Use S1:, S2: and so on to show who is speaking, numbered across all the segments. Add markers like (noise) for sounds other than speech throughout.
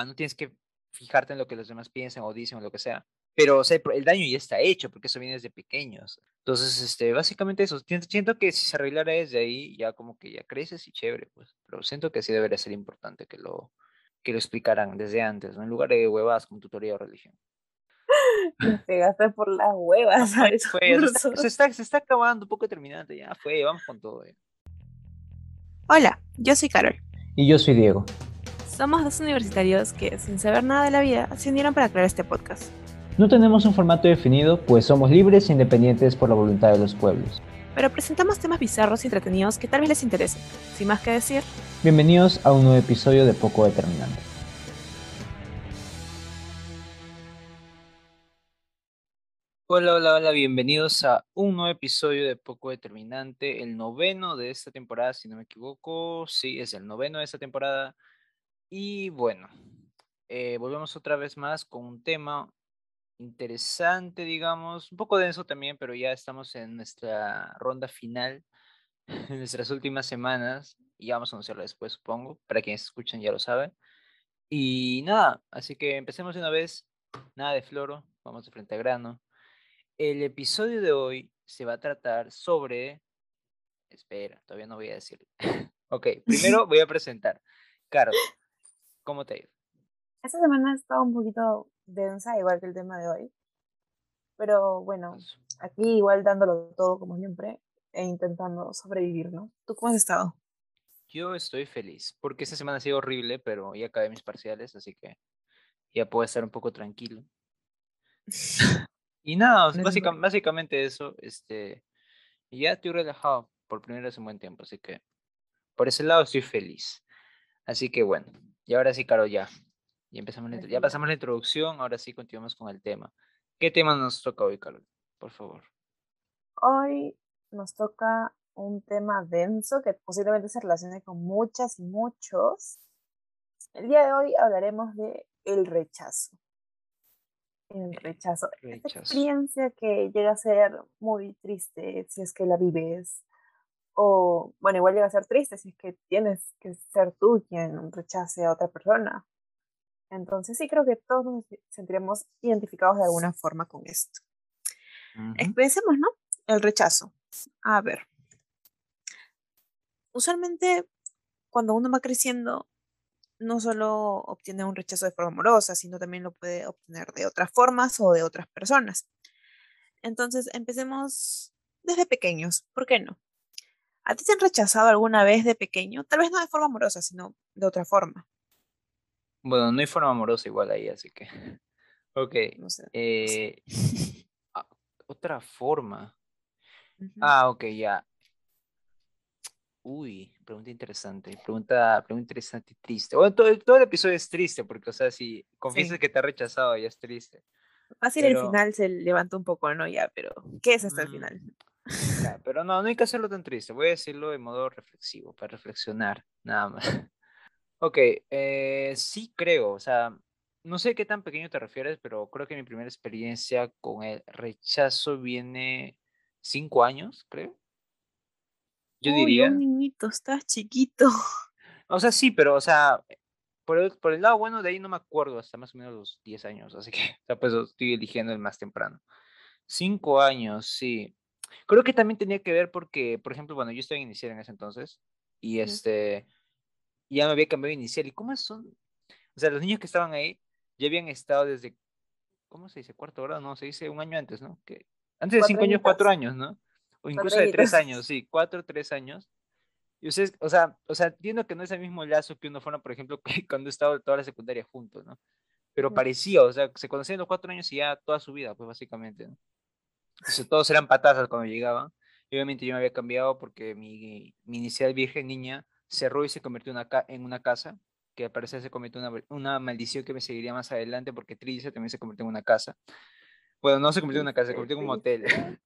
S1: ah, no tienes que fijarte en lo que los demás piensan o dicen o lo que sea. Pero o sea, el daño ya está hecho porque eso viene desde pequeños. Entonces, este, básicamente eso. Siento que si se arreglara desde ahí, ya como que ya creces y chévere, pues. Pero siento que sí debería ser importante que lo, que lo explicaran desde antes, ¿no? En lugar de huevadas como tutoría o religión. (laughs)
S2: Me pegaste por las huevas, ¿sabes?
S1: se, está, se está acabando, un poco terminante, ya fue, vamos con todo. Eh.
S2: Hola, yo soy Carol.
S3: Y yo soy Diego.
S2: Somos dos universitarios que, sin saber nada de la vida, se unieron para crear este podcast.
S3: No tenemos un formato definido, pues somos libres e independientes por la voluntad de los pueblos.
S2: Pero presentamos temas bizarros y entretenidos que tal vez les interesen. Sin más que decir,
S3: bienvenidos a un nuevo episodio de Poco Determinante.
S1: Hola, hola, hola, bienvenidos a un nuevo episodio de Poco Determinante, el noveno de esta temporada, si no me equivoco. Sí, es el noveno de esta temporada. Y bueno, eh, volvemos otra vez más con un tema interesante, digamos, un poco denso también, pero ya estamos en nuestra ronda final, (laughs) en nuestras últimas semanas, y ya vamos a anunciarlo después, supongo, para quienes escuchan ya lo saben. Y nada, así que empecemos de una vez, nada de floro, vamos de frente a grano. El episodio de hoy se va a tratar sobre... Espera, todavía no voy a decir. (laughs) ok, primero voy a presentar. Carlos, ¿cómo te ha ido?
S2: Esta semana ha estado un poquito densa, igual que el tema de hoy. Pero bueno, aquí igual dándolo todo como siempre e intentando sobrevivir, ¿no? ¿Tú cómo has estado?
S1: Yo estoy feliz, porque esta semana ha sido horrible, pero ya acabé mis parciales, así que ya puedo estar un poco tranquilo. y nada, básicamente, básicamente eso, este, ya estoy relajado por primera vez en buen tiempo, así que por ese lado estoy feliz. Así que bueno, y ahora sí, Caro, ya, ya, empezamos ya pasamos la introducción, ahora sí continuamos con el tema. ¿Qué tema nos toca hoy, Carol? Por favor.
S2: Hoy nos toca un tema denso que posiblemente se relacione con muchas y muchos. El día de hoy hablaremos de el rechazo. El rechazo. Esta experiencia que llega a ser muy triste si es que la vives. O, bueno, igual llega a ser triste si es que tienes que ser tú quien rechace a otra persona. Entonces sí creo que todos nos sentiremos identificados de alguna forma con esto. Pensemos, ¿no? El rechazo. A ver. Usualmente cuando uno va creciendo, no solo obtiene un rechazo de forma amorosa, sino también lo puede obtener de otras formas o de otras personas. Entonces, empecemos desde pequeños, ¿por qué no? ¿A ti te han rechazado alguna vez de pequeño? Tal vez no de forma amorosa, sino de otra forma.
S1: Bueno, no hay forma amorosa igual ahí, así que. (laughs) Ok. No sé. Eh, ah, otra forma. Ah, ok, ya. Uy, pregunta interesante. Pregunta, pregunta interesante y triste. Bueno, todo, todo, el episodio es triste, porque, o sea, si confiesas que te ha rechazado, ya es triste.
S2: Fácil el final se levanta un poco, ¿no? Ya, pero ¿qué es hasta el mm,
S1: pero no, no hay que hacerlo tan triste. Voy a decirlo de modo reflexivo, para reflexionar, nada más. (laughs) Ok, eh, sí creo, o sea, no sé qué tan pequeño te refieres, pero creo que mi primera experiencia con el rechazo viene cinco años, creo.
S2: Yo diría. Un niñito, estás chiquito. (laughs)
S1: O sea, sí, pero, o sea, por el, por el lado bueno de ahí no me acuerdo hasta más o menos los 10 años, así que, o sea, pues estoy eligiendo el más temprano. Cinco años, sí. Creo que también tenía que ver porque, por ejemplo, bueno, yo estaba inicial en ese entonces y este ya me había cambiado inicial. ¿Y cómo son? O sea, los niños que estaban ahí ya habían estado desde, ¿cómo se dice? Cuarto grado, no, se dice un año antes, ¿no? Que, antes de cinco años, cuatro años, ¿no? O incluso de tres años, sí, cuatro, tres años. Y ustedes, o sea, o sea, entiendo que no es el mismo lazo que uno fuera, por ejemplo, (laughs) cuando estaba toda la secundaria juntos, ¿no? Pero parecía, o sea, se conocían los cuatro años y ya toda su vida, pues básicamente, ¿no? Entonces todos eran patazas cuando llegaban. Y obviamente yo me había cambiado porque mi, mi inicial virgen niña cerró y se convirtió en una casa, que al parecer se convirtió en una, maldición que me seguiría más adelante porque Trilce también se convirtió en una casa. Bueno, no se convirtió en una casa, se convirtió en un hotel. (laughs)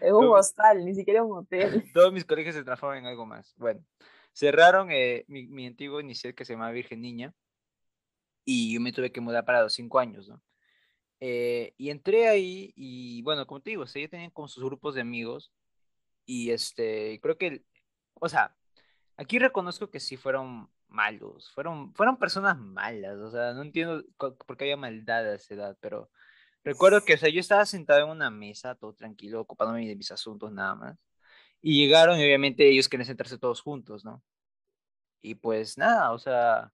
S2: Es un hostal, ni siquiera un hotel. (laughs)
S1: Todos mis colegios se transforman en algo más. Bueno, cerraron eh, mi, mi, antiguo inicial que se llamaba Virgen Niña y yo me tuve que mudar para los cinco años, ¿no? Eh, y entré ahí y bueno, como te digo, o sea, ellos tenían con sus grupos de amigos y este, creo que, o sea, Aquí reconozco que sí fueron malos, fueron, fueron personas malas, o sea, no entiendo por qué había maldad a esa edad, pero recuerdo que, o sea, yo estaba sentado en una mesa, todo tranquilo, ocupándome de mis asuntos nada más, y llegaron y obviamente ellos querían sentarse todos juntos, ¿no? Y pues nada, o sea,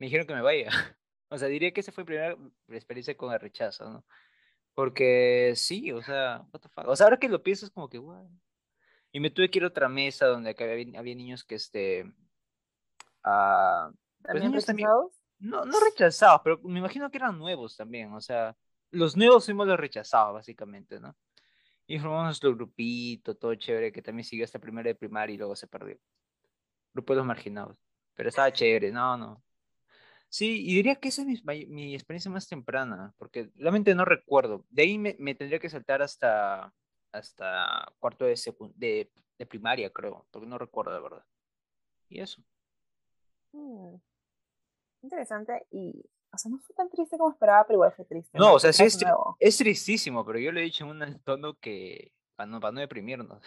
S1: me dijeron que me vaya. (laughs) O sea, diría que esa fue mi primera experiencia con el rechazo, ¿no? Porque sí, o sea, what the fuck? O sea, ahora que lo piensas como que, wow. Y me tuve que ir a otra mesa donde había, había niños que, este... Uh,
S2: ¿También rechazados?
S1: no, no rechazados, pero me imagino que eran nuevos también, o sea, los nuevos fuimos los rechazados, básicamente, ¿no? Y formamos nuestro grupito, todo chévere, que también siguió hasta primero de primaria y luego se perdió. Grupo de los marginados. Pero estaba chévere, no, no. Sí, y diría que esa es mi, mi experiencia más temprana, porque realmente no recuerdo. De ahí me, me tendría que saltar hasta, hasta cuarto de, de, de, primaria, creo, porque no recuerdo de verdad. Y eso.
S2: Mm. Interesante y, o sea, no fue tan triste como esperaba, pero igual fue triste.
S1: No, o sea, sí es, es, tristísimo, pero yo lo he dicho en un (laughs) tono que, para no, para no deprimirnos.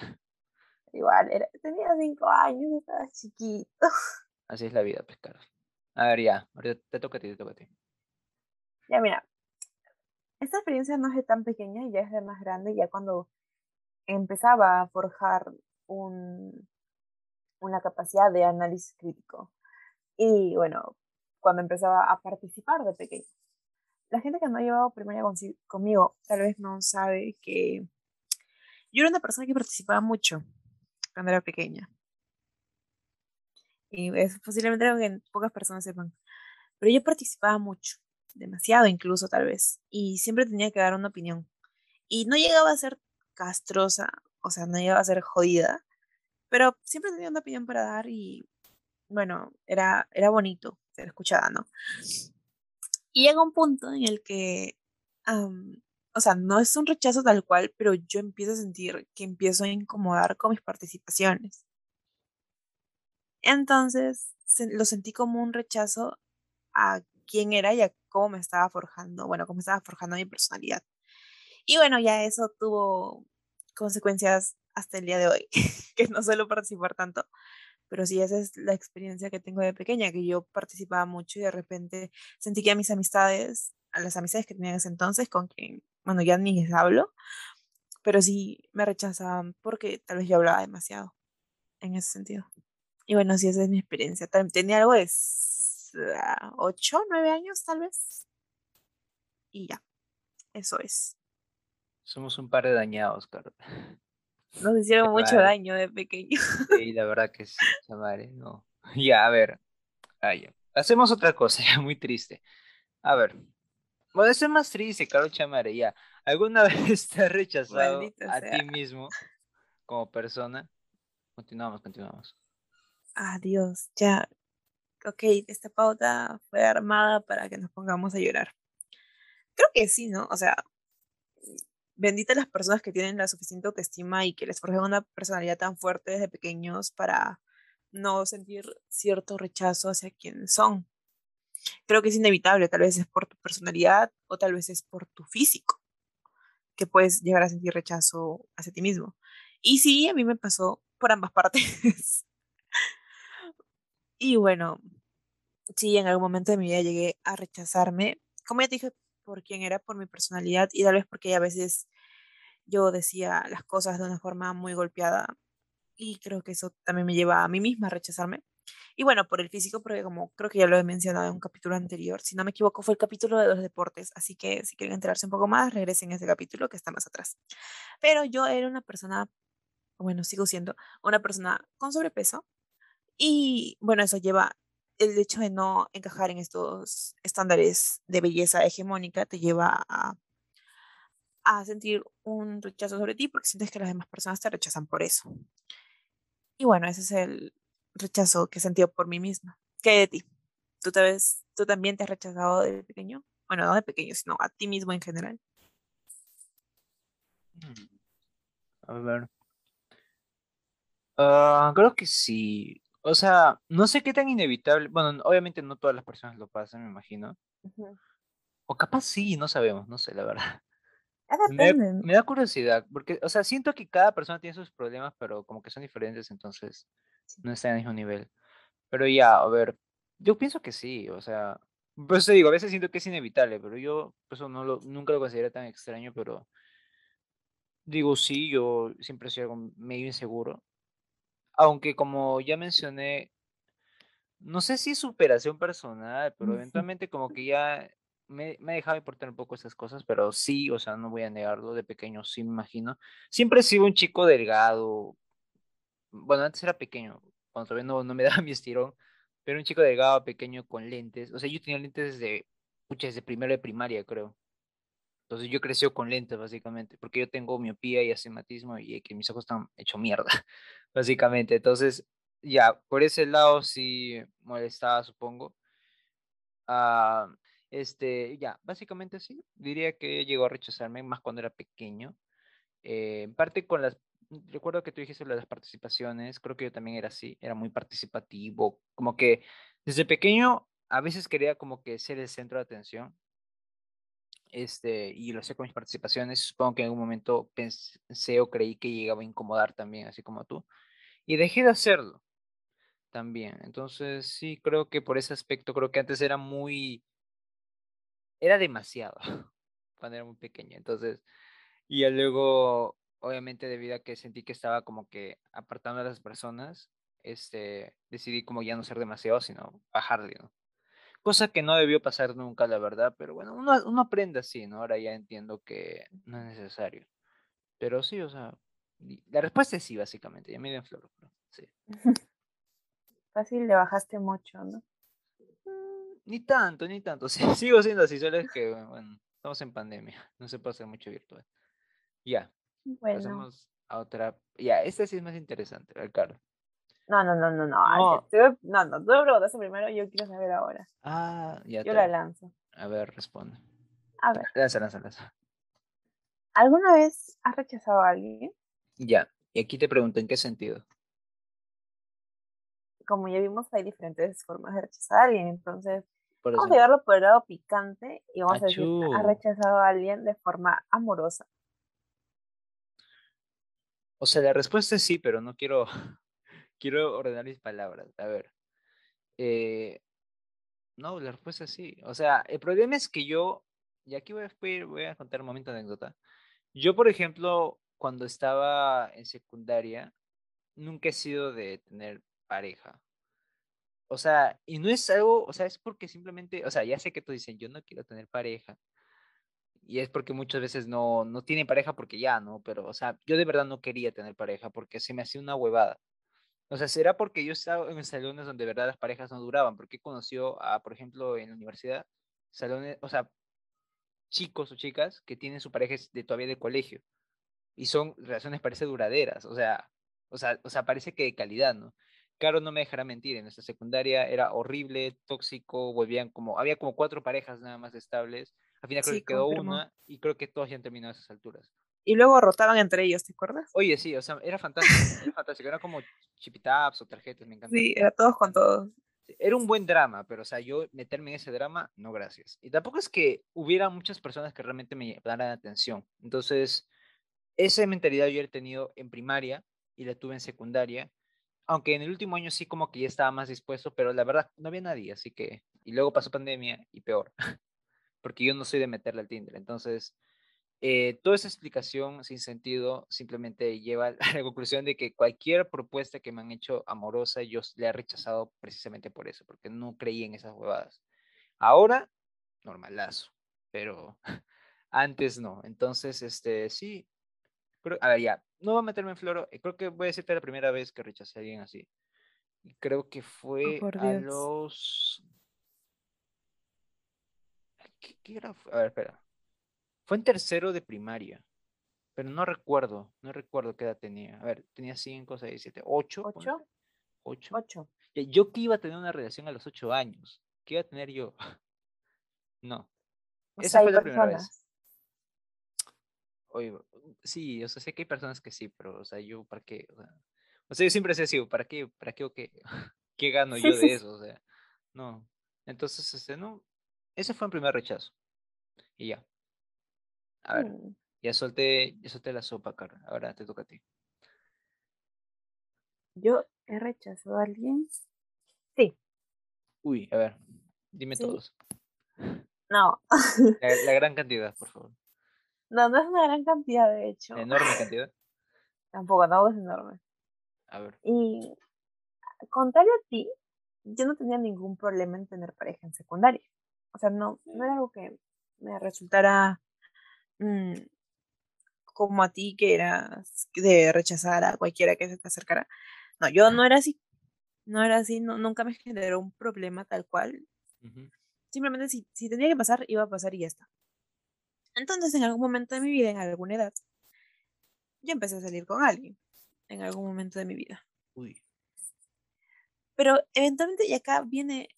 S2: Igual, era, tenía cinco años, estaba chiquito. (laughs)
S1: Así es la vida, pescado. A ver, ya, ahorita te toca a ti, te toca a ti.
S2: Ya, mira, esta experiencia no es tan pequeña, ya es de más grande, ya cuando empezaba a forjar un, una capacidad de análisis crítico. Y bueno, cuando empezaba a participar de pequeño. La gente que no ha llevado primaria conmigo tal vez no sabe que yo era una persona que participaba mucho cuando era pequeña. Y es posiblemente algo que pocas personas sepan. Pero yo participaba mucho, demasiado incluso tal vez, y siempre tenía que dar una opinión. Y no llegaba a ser castrosa, o sea, no llegaba a ser jodida, pero siempre tenía una opinión para dar y bueno, era, era bonito ser escuchada, ¿no? Y llega un punto en el que, o sea, no es un rechazo tal cual, pero yo empiezo a sentir que empiezo a incomodar con mis participaciones. Entonces lo sentí como un rechazo a quién era y a cómo me estaba forjando, bueno, cómo estaba forjando mi personalidad. Y bueno, ya eso tuvo consecuencias hasta el día de hoy, (laughs) que no suelo participar tanto, pero sí, esa es la experiencia que tengo de pequeña, que yo participaba mucho y de repente sentí que a mis amistades, a las amistades que tenía en ese entonces, con quien, bueno, ya ni les hablo, pero sí me rechazaban porque tal vez yo hablaba demasiado en ese sentido. Y bueno, sí, esa es mi experiencia. Tenía algo de 8, 9 años tal vez. Y ya, eso es.
S1: Somos un par de dañados, claro.
S2: Nos hicieron mucho daño de pequeño.
S1: Sí, la verdad que sí, madre, no. (laughs) Ya, a ver. Ah, Hacemos otra cosa, ya (laughs) muy triste. A ver. Bueno, eso es más triste, Caro Chamare, ya. ¿Alguna (laughs) vez te has rechazado a ti mismo como persona? Continuamos, continuamos.
S2: Adiós, ya. Ok, esta pauta fue armada para que nos pongamos a llorar. Creo que sí, ¿no? O sea, benditas las personas que tienen la suficiente autoestima y que les forjan una personalidad tan fuerte desde pequeños para no sentir cierto rechazo hacia quienes son. Creo que es inevitable, tal vez es por tu personalidad o tal vez es por tu físico, que puedes llegar a sentir rechazo hacia ti mismo. Y sí, a mí me pasó por ambas (laughs) partes. Y bueno, sí, en algún momento de mi vida llegué a rechazarme. Como ya dije, por quién era, por mi personalidad y tal vez porque a veces yo decía las cosas de una forma muy golpeada y creo que eso también me lleva a mí misma a rechazarme. Y bueno, por el físico, porque como creo que ya lo he mencionado en un capítulo anterior, si no me equivoco fue el capítulo de los deportes, así que si quieren enterarse un poco más, regresen a ese capítulo que está más atrás. Pero yo era una persona, bueno, sigo siendo una persona con sobrepeso y bueno, eso lleva el hecho de no encajar en estos estándares de belleza hegemónica te lleva a, sentir un rechazo sobre ti porque sientes que las demás personas te rechazan por eso. Y bueno, ese es el rechazo que he sentido por mí misma. ¿Qué de ti? ¿Tú, te ves, ¿Tú también te has rechazado de pequeño? Bueno, no de pequeño, sino a ti mismo en general.
S1: Mm. A ver. Ah, creo que sí. O sea, no sé qué tan inevitable. Bueno, obviamente no todas las personas lo pasan, me imagino. O capaz sí, no sabemos, no sé, la verdad.
S2: Ah, (laughs)
S1: me, da curiosidad, porque, o sea, siento que cada persona tiene sus problemas, pero como que son diferentes, entonces no están al mismo nivel. Pero ya, a ver, Yo pienso que sí, o sea, pues te digo, a veces siento que es inevitable, pero yo pues, eso no lo, nunca lo consideré tan extraño, pero digo, sí, yo siempre soy algo medio inseguro. Aunque como ya mencioné, no sé si superación personal, pero eventualmente como que ya me, me dejado importar un poco esas cosas, pero sí, o sea, no voy a negarlo, de pequeño sí me imagino. Siempre he sido un chico delgado, bueno, antes era pequeño, cuando todavía no, no me (laughs) daba mi estirón, pero un chico delgado, pequeño, con lentes. O sea, yo tenía lentes desde, pucha, desde primero de primaria, creo. Entonces yo crecí con lentes, básicamente, porque yo tengo miopía y astigmatismo y que mis ojos están hechos mierda, (laughs) básicamente. Entonces, ya, por ese lado sí molestaba, supongo. Ah, este, ya, básicamente sí, diría que llegó a rechazarme más cuando era pequeño. Eh, en parte con las recuerdo que tú dijiste lo las participaciones, creo que yo también era así, era muy participativo, como que desde pequeño a veces quería como que ser el centro de atención, este, y lo hacía con mis participaciones, supongo que en algún momento pensé o creí que llegaba a incomodar también, así como tú, y dejé de hacerlo también, entonces sí, creo que por ese aspecto, creo que antes era muy, era demasiado (laughs) cuando era muy pequeño, entonces, y luego obviamente debido a que sentí que estaba como que apartando a las personas, este, decidí como ya no ser demasiado, sino bajarle, ¿no? Cosa que no debió pasar nunca, la verdad, pero bueno, uno, uno aprende así, ¿no? Ahora ya entiendo que no es necesario. Pero sí, o sea, la respuesta es sí, básicamente, ya me dio en flor, pero sí. (laughs)
S2: Fácil le bajaste mucho, ¿no?
S1: Mm, ni tanto, ni tanto. (laughs) Sí, sigo siendo así, solo es que, bueno, estamos en pandemia, no se puede hacer mucho virtual. Ya.
S2: Bueno.
S1: Pasamos a otra. Ya, esta sí es más interesante, claro.
S2: No, no, no, no, no. No, no, no, tú me preguntaste primero, yo quiero saber ahora.
S1: Ah, ya.
S2: Yo la lanzo.
S1: A ver, responde.
S2: A ver.
S1: Lanza, lanza, lanza.
S2: ¿Alguna vez has rechazado a alguien?
S1: Ya, y aquí te pregunto, ¿en qué sentido?
S2: Como ya vimos, hay diferentes formas de rechazar a alguien, entonces vamos a llevarlo por el lado picante y vamos a decir, has rechazado a alguien de forma amorosa.
S1: O sea, la respuesta es sí, pero no quiero, quiero ordenar mis palabras. A ver. Eh, no, la respuesta es sí. O sea, el problema es que yo, y aquí voy a, voy a contar un momento de anécdota. Yo, por ejemplo, cuando estaba en secundaria, nunca he sido de tener pareja. O sea, y no es algo, o sea, es porque simplemente, o sea, ya sé que tú dices, yo no quiero tener pareja, y es porque muchas veces no, no tiene pareja porque ya, ¿no? Pero, o sea, yo de verdad no quería tener pareja porque se me hacía una huevada. O sea, será porque yo estaba en salones donde de verdad las parejas no duraban, porque he conocido a, por ejemplo, en la universidad, salones, o sea, chicos o chicas que tienen su pareja de todavía de colegio y son relaciones parece duraderas, o sea, o sea, o sea, parece que de calidad, ¿no? Claro, no me dejará mentir, en nuestra secundaria era horrible, tóxico, volvían como, había como cuatro parejas nada más estables, al final creo que quedó una y creo que todos ya han terminado a esas alturas.
S2: Y luego rotaban entre ellos, ¿te acuerdas?
S1: Oye, sí, o sea, era fantástico, era fantástico, era como chipitaps o tarjetas, me encanta.
S2: Sí, era todos con todos.
S1: Era un buen drama, pero o sea, yo meterme en ese drama, no gracias. Y tampoco es que hubiera muchas personas que realmente me daran atención. Entonces, esa mentalidad yo he tenido en primaria y la tuve en secundaria, aunque en el último año sí como que ya estaba más dispuesto, pero la verdad no había nadie, así que, y luego pasó pandemia y peor. (laughs) porque yo no soy de meterle al Tinder. Entonces, eh, toda esa explicación sin sentido simplemente lleva a la conclusión de que cualquier propuesta que me han hecho amorosa, yo le he rechazado precisamente por eso, porque no creí en esas huevadas. Ahora, normalazo, pero (laughs) antes no. Entonces, este, sí, a ver, ya, no voy a meterme en floro, eh, creo que voy a decirte la primera vez que rechacé a alguien así. Creo que oh, fue a los ¿Qué, era? A ver, espera. Fue en tercero de primaria. Pero no recuerdo, no recuerdo qué edad tenía. A ver, tenía 5, 6, 7, 8.
S2: ¿8?
S1: 8. 8. Yo que iba a tener una relación a los 8 años. ¿Qué iba a tener yo? (laughs) No. Esa fue la primera vez. Oye, sí, o sea, sé que hay personas que sí, pero, o sea, yo, ¿para qué? O sea, o sea yo siempre sé así, ¿para qué? ¿Para qué o qué? (laughs) ¿Qué gano yo de eso? O sea, no. Entonces, este, no, ese fue el primer rechazo. Y ya. A ver, mm. ya solté, ya solté la sopa, Carla. Ahora te toca a ti.
S2: ¿Yo he rechazado a alguien? Sí.
S1: Uy, a ver, dime
S2: Sí.
S1: todos.
S2: No,
S1: La, la gran (laughs) cantidad, por favor.
S2: no, no es una gran cantidad, de hecho.
S1: Enorme cantidad. (laughs)
S2: Tampoco, no es enorme.
S1: A ver.
S2: Y contrario a ti, yo no tenía ningún problema en tener pareja en secundaria. O sea, no, no era algo que me resultara mm, como a ti, que era de rechazar a cualquiera que se te acercara. No, yo no era así. No era así, no, nunca me generó un problema tal cual.
S1: Ujú.
S2: Simplemente si, si tenía que pasar, iba a pasar y ya está. Entonces, en algún momento de mi vida, en alguna edad, yo empecé a salir con alguien. En algún momento de mi vida.
S1: Uy.
S2: Pero eventualmente, y acá viene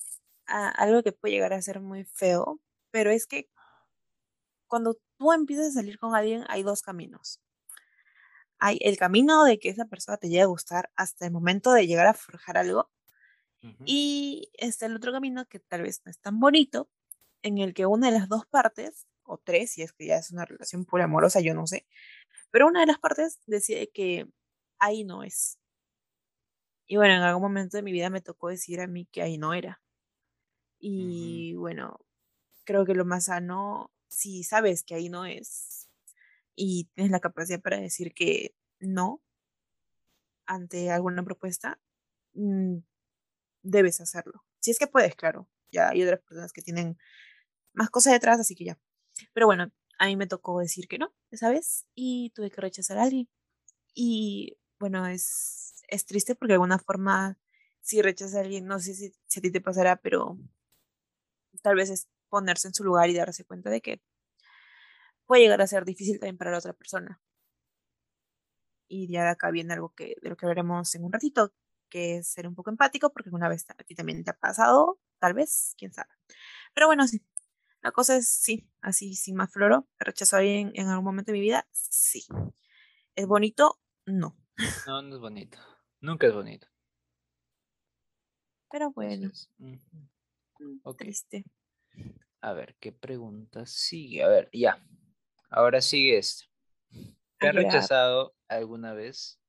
S2: a algo que puede llegar a ser muy feo, pero es que cuando tú empiezas a salir con alguien, hay dos caminos. Hay el camino de que esa persona te llegue a gustar hasta el momento de llegar a forjar algo,
S1: Ujú.
S2: y está el otro camino que tal vez no es tan bonito, en el que una de las dos partes, o tres, si es que ya es una relación pura amorosa, yo no sé, pero una de las partes decide que ahí no es. Y bueno, en algún momento de mi vida me tocó decir a mí que ahí no era. Y bueno, creo que lo más sano, si sabes que ahí no es y tienes la capacidad para decir que no ante alguna propuesta, mm, debes hacerlo. Si es que puedes, claro. Ya hay otras personas que tienen más cosas detrás, así que ya. Pero bueno, a mí me tocó decir que no, ¿sabes? Y tuve que rechazar a alguien. Y bueno, es, es triste porque de alguna forma, si rechazas a alguien, no sé si, si a ti te pasará, pero tal vez es ponerse en su lugar y darse cuenta de que puede llegar a ser difícil también para la otra persona. Y ya de acá viene algo que, de lo que hablaremos en un ratito, que es ser un poco empático, porque alguna vez a ti también te ha pasado, tal vez, quién sabe. Pero bueno, sí. La cosa es, sí, así sin más floro, rechazo a alguien en algún momento de mi vida, sí. ¿Es bonito? No.
S1: No, no es bonito. Nunca es bonito.
S2: Pero bueno,
S1: Entonces,
S2: mm,
S1: ok.
S2: triste.
S1: A ver, ¿qué pregunta sigue? A ver, ya. Ahora sigue esto. ¿Te han rechazado alguna vez?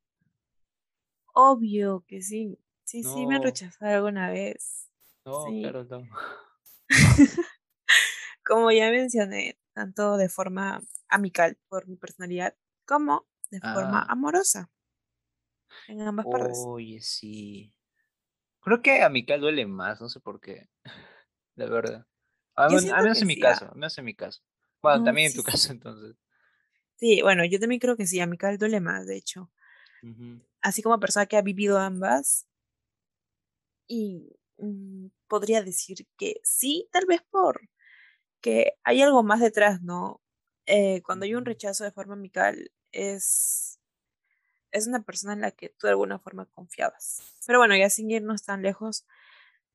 S2: Obvio que sí. Sí, sí, me han rechazado alguna vez.
S1: No,
S2: Sí.
S1: claro, no. (laughs)
S2: Como ya mencioné, tanto de forma amical por mi personalidad, como de forma
S1: Ah.
S2: amorosa. En ambas partes.
S1: Oye, sí. Creo que a Mical duele más, no sé por qué. (laughs) La verdad. A
S2: siento
S1: al menos en mi
S2: sí, ah.
S1: caso, al menos en mi caso. Bueno,
S2: No,
S1: también en tu (laughs) caso, entonces.
S2: Sí, bueno, yo también creo que sí, amical duele más, de hecho. Así como persona que ha vivido ambas. Y mm, podría decir que sí, tal vez por que hay algo más detrás, ¿no? Eh, cuando hay un rechazo de forma amical, es, es una persona en la que tú de alguna forma confiabas. Pero bueno, ya sin irnos tan lejos,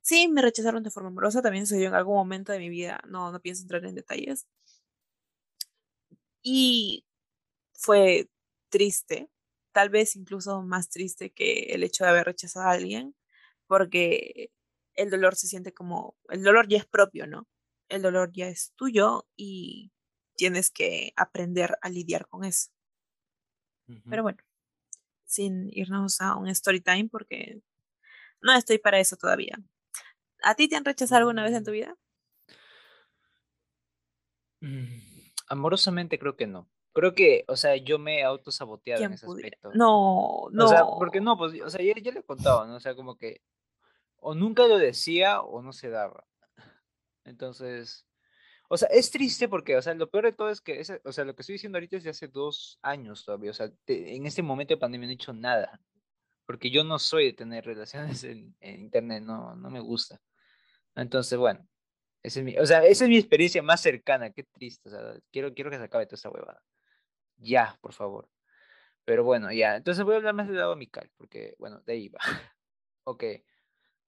S2: sí, me rechazaron de forma amorosa, también sucedió en algún momento de mi vida, no, no pienso entrar en detalles. Y fue triste, tal vez incluso más triste que el hecho de haber rechazado a alguien, porque el dolor se siente como, el dolor ya es propio, ¿no? El dolor ya es tuyo y tienes que aprender a lidiar con eso. Pero bueno, sin irnos a un story time porque no estoy para eso todavía. ¿A ti te han rechazado alguna vez en tu vida?
S1: mm, Amorosamente creo que no. Creo que, o sea, yo me he autosaboteado en
S2: ¿Quién
S1: ese
S2: pudiera?
S1: aspecto.
S2: No,
S1: O sea, porque
S2: no.
S1: no, pues, o sea, ya le he contado, ¿no? O sea, como que o nunca lo decía o no se daba. Entonces, o sea, es triste porque, o sea, lo peor de todo es que, ese- o sea, lo que estoy diciendo ahorita es de hace dos años todavía. O sea, te- en este momento de pandemia no he hecho nada. Porque yo no soy de tener (laughs) relaciones en, en internet, no, no me gusta. Entonces, bueno, esa es mi, o sea, esa es mi experiencia más cercana. Qué triste, o sea, quiero, quiero que se acabe toda esta huevada. Ya, por favor. Pero bueno, ya. Entonces voy a hablar más del lado amical, porque, bueno, de ahí va. (laughs) Ok.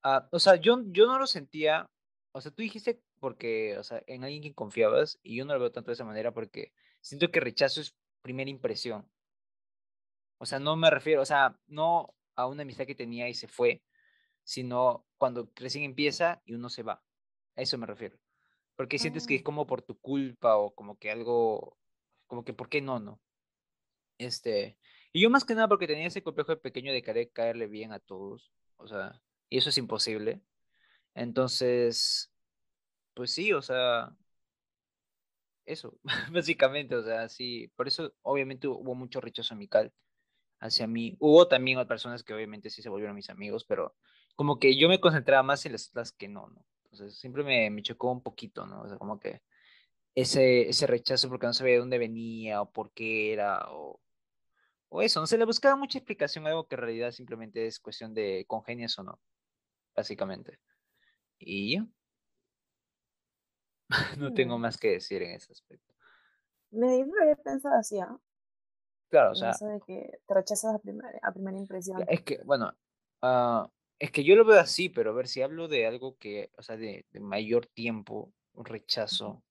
S1: Ah, o sea, yo, yo no lo sentía, o sea, tú dijiste porque, o sea, en alguien que confiabas, y yo no lo veo tanto de esa manera porque siento que rechazo es primera impresión. O sea, no me refiero, o sea, no a una amistad que tenía y se fue, sino cuando recién empieza y uno se va. A eso me refiero. Porque sientes que es
S2: Mm,
S1: como por tu culpa o como que algo, como que, ¿por qué no, no? Este, y yo más que nada porque tenía ese complejo de pequeño de querer caerle bien a todos, o sea, y eso es imposible. Entonces, pues sí, o sea, eso, (laughs) básicamente, o sea, sí, por eso obviamente hubo mucho rechazo amical hacia mí. Hubo también otras personas que obviamente sí se volvieron mis amigos, pero como que yo me concentraba más en las otras que no, ¿no? Entonces siempre me, me chocó un poquito, ¿no? O sea, como que ese, ese rechazo porque no sabía de dónde venía o por qué era o, o eso, no se le buscaba mucha explicación, algo que en realidad simplemente es cuestión de congenias o no, básicamente. Y ya. (laughs) no tengo
S2: Mm,
S1: más que decir en ese aspecto.
S2: Me había pensado así, ¿ah?
S1: Claro, o sea,
S2: eso de que te rechazas a primera, a primera impresión.
S1: es que, bueno, ah, es que yo lo veo así, pero a ver si hablo de algo que, o sea, de, de mayor tiempo, un rechazo.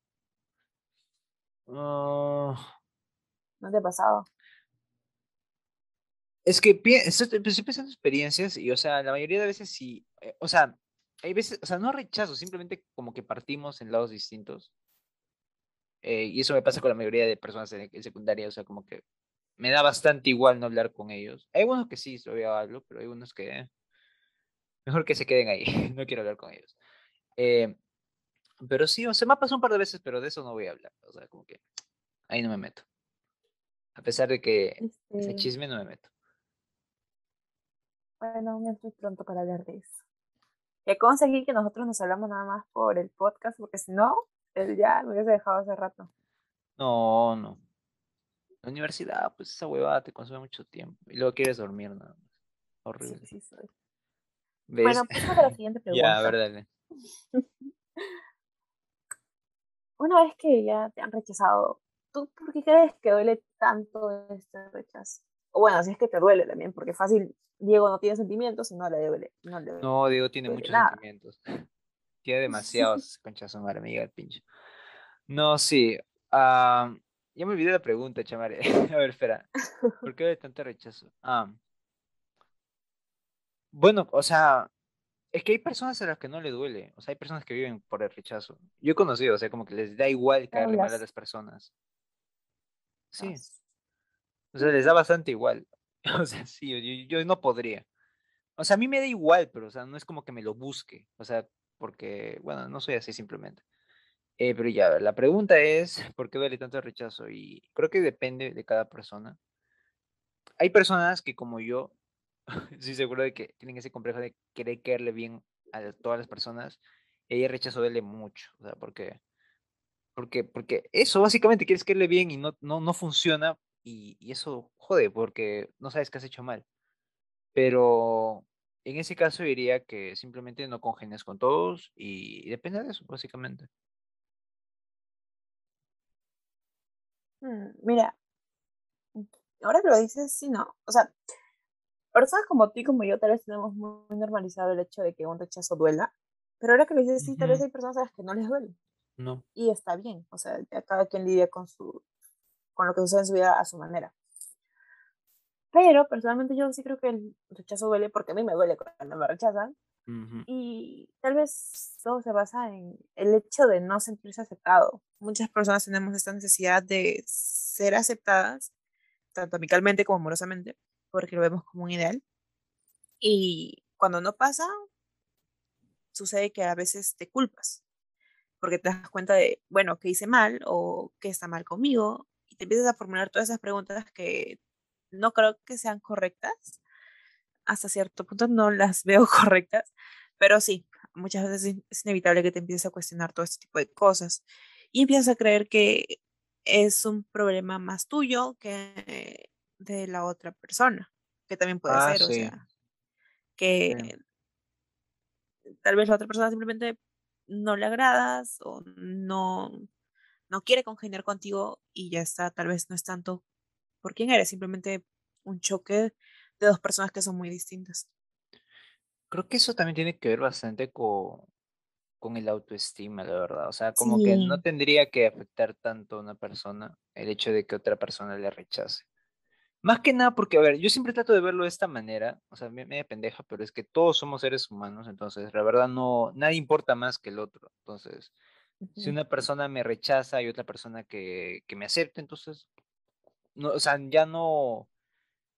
S1: ah,
S2: ¿No te ha pasado?
S1: Es que estoy, pues, estoy pensando en experiencias y, o sea, la mayoría de veces sí, eh, o sea, hay veces, o sea, no rechazo, simplemente como que partimos en lados distintos. eh, y eso me pasa con la mayoría de personas en, en secundaria, o sea, como que me da bastante igual no hablar con ellos. Hay unos que sí, todavía hablo, pero hay unos que eh, mejor que se queden ahí, (laughs) no quiero hablar con ellos. Eh, pero sí, o sea, me ha pasado un par de veces, pero de eso no voy a hablar, o sea, como que ahí no me meto. A pesar de que ese
S2: Este,
S1: chisme no me meto.
S2: bueno, aún estoy pronto para hablar de eso. Que conseguí que nosotros nos hablamos nada más por el podcast, porque si no, él ya me hubiese dejado hace rato.
S1: No, no. La universidad, pues esa huevada te consume mucho tiempo. Y luego quieres dormir nada más.
S2: Sí,
S1: Horrible.
S2: sí, soy.
S1: ¿Ves?
S2: Bueno, paso a la siguiente (laughs)
S1: Ya, a ver,
S2: pregunta.
S1: dale. (laughs)
S2: Una vez que ya te han rechazado, ¿tú por qué crees que duele tanto este rechazo? O bueno, si es que te duele también, porque fácil, Diego no tiene sentimientos y no le duele, no le
S1: No, Diego tiene
S2: duele
S1: muchos
S2: nada.
S1: sentimientos. (laughs) Tiene demasiados, concha de su madre, amiga del pincho. No, sí. ah, ya me olvidé la pregunta, chamare. A ver, espera. ¿Por qué hay tanto rechazo? Ah, bueno, o sea, es que hay personas a las que no le duele. O sea, hay personas que viven por el rechazo. Yo he conocido, o sea, como que les da igual
S2: ¿Qué
S1: caerle mal a las personas. Sí. O sea, les da bastante igual. (laughs) O sea, sí, yo, yo no podría. O sea, a mí me da igual, pero, o sea, no es como que me lo busque. O sea, porque, bueno, no soy así simplemente. Eh, pero ya, la pregunta es, ¿por qué duele tanto el rechazo? Y creo que depende de cada persona. Hay personas que, como yo, (laughs) estoy seguro de que tienen ese complejo de querer caerle bien a todas las personas. Y ahí el mucho. O sea, porque, porque, porque eso, básicamente, quieres caerle bien y no, no, no funciona. Y, y eso jode, porque no sabes qué has hecho mal. Pero en ese caso diría que simplemente no congenias con todos y depende de eso, básicamente.
S2: Mm, mira, ahora que lo dices, sí, no. O sea, personas como tú y como yo tal vez tenemos muy normalizado el hecho de que un rechazo duela, pero ahora que lo dices, sí, tal vez hay personas a las que no les duele.
S1: No.
S2: Y está bien, o sea, ya cada quien lidia con, su, con lo que sucede en su vida a su manera. Pero personalmente yo sí creo que el rechazo duele porque a mí me duele cuando me rechazan. Y tal vez todo se basa en el hecho de no sentirse aceptado. Muchas personas tenemos esta necesidad de ser aceptadas, tanto amicalmente como amorosamente, porque lo vemos como un ideal. Y cuando no pasa, sucede que a veces te culpas, porque te das cuenta de, bueno, qué hice mal o qué está mal conmigo, y te empiezas a formular todas esas preguntas que no creo que sean correctas, hasta cierto punto no las (laughs) veo correctas, pero sí, muchas veces es inevitable que te empieces a cuestionar todo este tipo de cosas y empiezas a creer que es un problema más tuyo que de la otra persona, que también puede
S1: Ah,
S2: ser, o sea,
S1: sí.
S2: que tal vez la otra persona simplemente no le agradas o no, no quiere congeniar contigo y ya está, tal vez no es tanto por quién eres, simplemente un choque de dos personas que son muy distintas.
S1: Creo que eso también tiene que ver bastante con, con el autoestima, la verdad. O sea, como que no tendría que afectar tanto a una persona el hecho de que otra persona le rechace. Más que nada porque, a ver, yo siempre trato de verlo de esta manera, o sea, me media pendeja, pero es que todos somos seres humanos, entonces la verdad no, nadie importa más que el otro. Entonces, si una persona me rechaza y otra persona que, que me acepte, entonces, no, o sea, ya no,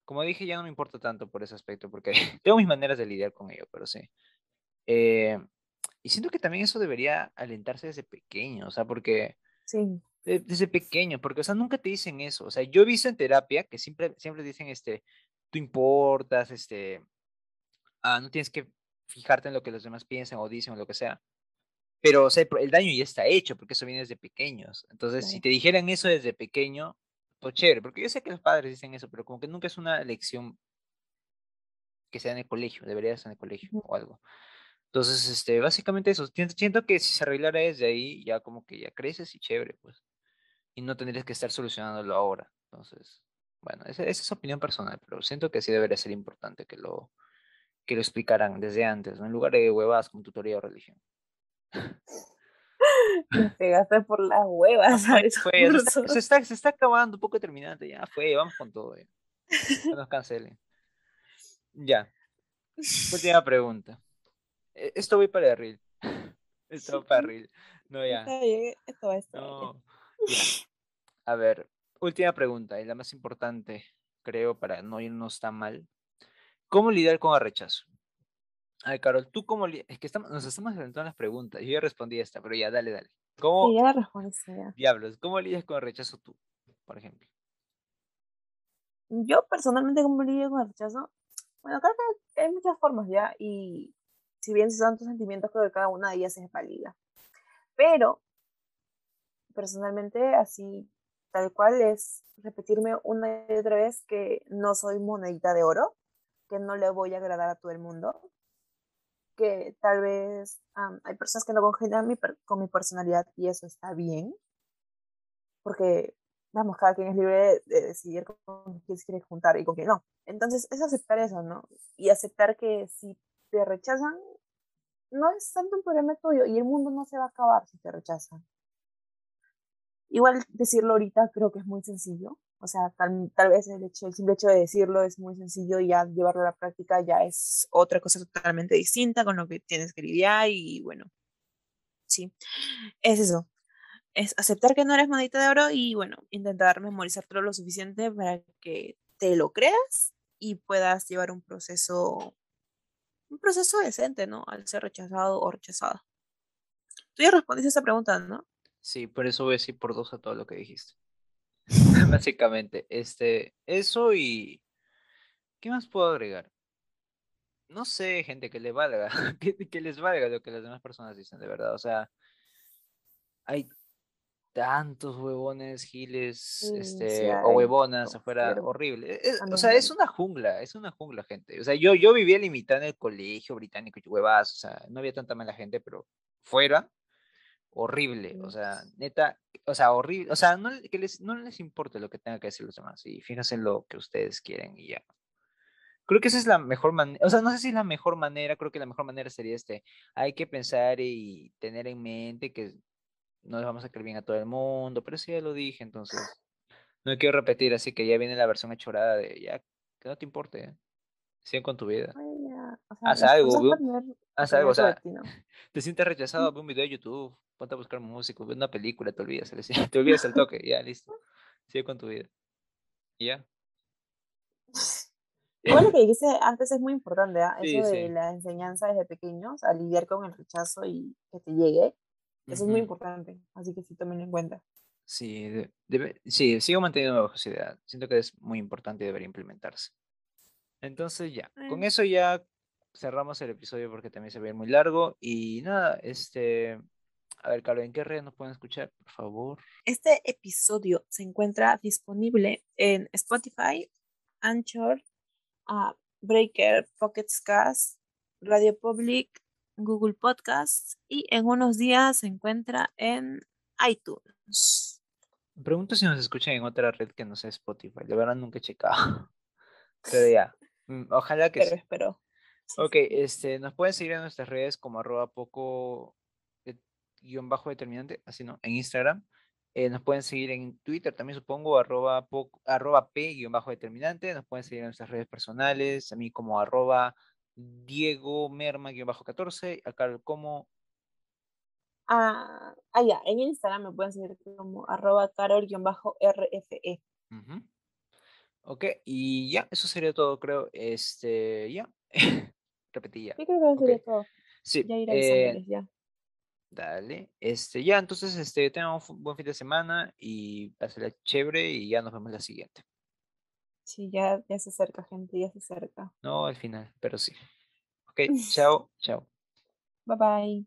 S1: como dije, ya no me importa tanto por ese aspecto, porque (laughs) tengo mis maneras de lidiar con ello, pero sí. Eh, Y siento que también eso debería alentarse desde pequeño, o sea, porque
S2: Sí.
S1: De- desde pequeño, porque, o sea, nunca te dicen eso. O sea, yo he visto en terapia que siempre, siempre dicen, este, tú importas, este, ah, no tienes que fijarte en lo que los demás piensan o dicen o lo que sea. Pero, o sea, el daño ya está hecho, porque eso viene desde pequeños. Entonces, si
S2: Claro.
S1: te dijeran eso desde pequeño, pues chévere, porque yo sé que los padres dicen eso, pero como que nunca es una lección que sea en el colegio, debería ser en el colegio
S2: Ujú.
S1: o algo. Entonces, este, básicamente eso. Siento que si se arreglara desde ahí, ya como que ya creces y chévere, pues. Y no tendrías que estar solucionándolo ahora. Entonces, bueno, esa, esa es opinión personal, pero siento que sí debería ser importante que lo, que lo explicaran desde antes, ¿no? en lugar de huevadas como tutoría o religión. (laughs)
S2: Me pegaste por las huevas a esos
S1: Fue, se, está, se, está, se está acabando un poco terminante, ya fue, vamos con todo. Ya. No nos cancelen. Ya. Última (laughs) pregunta. E- Esto voy para Reel. (laughs) Esto va para Reel. No, ya.
S2: Esto va a estar bien.
S1: No. A ver, última pregunta y la más importante, creo, para no irnos tan mal. ¿Cómo lidiar con el rechazo? Ay, Carol, ¿tú cómo Es que estamos, nos estamos adelantando las preguntas. Yo ya respondí esta, pero ya, dale, dale. ¿Cómo,
S2: Sí, ya ya.
S1: diablos, cómo lidias con el rechazo tú, por ejemplo?
S2: Yo personalmente, como lidio con el rechazo? Bueno, creo que hay muchas formas ya, y si bien son tus sentimientos, creo que cada una de ellas es válida. Pero, personalmente, así, tal cual es repetirme una y otra vez que no soy monedita de oro, que no le voy a agradar a todo el mundo, que tal vez am, hay personas que no congenian mi con mi personalidad y eso está bien, porque, vamos, cada quien es libre de decidir con quién se quiere juntar y con quién no. Entonces, es aceptar eso, ¿no? Y aceptar que si te rechazan, no es tanto un problema tuyo y el mundo no se va a acabar si te rechazan. Igual decirlo ahorita creo que es muy sencillo. O sea, tal, tal vez el, hecho, el simple hecho de decirlo es muy sencillo y ya llevarlo a la práctica ya es otra cosa totalmente distinta con lo que tienes que lidiar y bueno, sí, es eso. Es aceptar que no eres monedita de oro y bueno, intentar memorizártelo lo suficiente para que te lo creas y puedas llevar un proceso, un proceso decente, ¿no? Al ser rechazado o rechazada. Tú ya respondiste a esa pregunta, ¿no?
S1: Sí, por eso voy a decir por dos a todo lo que dijiste. (laughs) (laughs) Básicamente, este, eso y ¿qué más puedo agregar? No sé, gente, que le valga, (laughs) que, que les valga lo que las demás personas dicen, de verdad. O sea, hay tantos huevones, giles,
S2: Sí, sí
S1: este, o huevonas afuera, horrible. Es- o
S2: También
S1: sea, es una jungla, es una jungla, gente. O sea, yo, yo vivía limitado en el colegio británico y huevas, o sea, no había tanta mala gente, pero fuera, horrible, o sea, neta, o sea, horrible, o sea, no, que les, no les importe lo que tengan que decir los demás, y fíjense en lo que ustedes quieren y ya. Creo que esa es la mejor manera, o sea, no sé si es la mejor manera, creo que la mejor manera sería este, hay que pensar y tener en mente que no les vamos a caer bien a todo el mundo, pero eso ya lo dije, entonces, no quiero repetir, así que ya viene la versión hechorada de, ya, que no te importe, ¿eh? Sigue con tu vida,
S2: O sea,
S1: haz algo, haz algo, o sea, te sientes rechazado, (laughs) ve un video de YouTube, ponte a buscar música, ve una película, te olvidas, (laughs) te olvidas el toque, ya, listo. Sigue con tu vida. Y ya. (laughs)
S2: Igual lo que dijiste antes es muy importante, ¿ah?
S1: Sí,
S2: Eso de
S1: sí.
S2: la enseñanza desde pequeños, a lidiar con el rechazo y que te llegue. Eso es muy importante, así que sí, tomen en cuenta.
S1: Sí, de- debe- sí, sigo manteniendo esa idea. Siento que es muy importante y debería implementarse. Entonces ya, con eso ya cerramos el episodio porque también se ve muy largo. Y nada, este, a ver, Carlos, ¿en qué redes nos pueden escuchar? Por favor.
S2: Este episodio se encuentra disponible en Spotify, Anchor, ah, Breaker, Pocket Cast, Radio Public, Google Podcasts y en unos días se encuentra en iTunes.
S1: Pregunto si nos escuchan en otra red que no sea Spotify. De verdad nunca he checado. (laughs) Pero (laughs) ya, ojalá que
S2: Pero
S1: sí.
S2: espero.
S1: Ok, este, nos pueden seguir en nuestras redes como arroba poco de- guion bajo determinante, así no, en Instagram. Eh, nos pueden seguir en Twitter también supongo, arroba, poco- arroba p guion bajo determinante. Nos pueden seguir en nuestras redes personales, a mí como arroba Diego Merma guion bajo 14, a Carol como
S2: Ah, ah, ya, en Instagram me pueden seguir como arroba carol-rfe.
S1: ujú. Ok, y ya, eso sería todo, creo. Este, ya. (laughs) Repetí ya.
S2: Sí, creo que eso sería
S1: Ok.
S2: todo.
S1: Sí.
S2: Ya iré
S1: eh,
S2: ya.
S1: dale. Este, ya, entonces, este, tengan un buen fin de semana y pásala chévere y ya nos vemos la siguiente.
S2: Sí, ya, ya se acerca, gente, ya se acerca.
S1: No al final, pero sí. Ok, (laughs) chao, chao.
S2: Bye bye.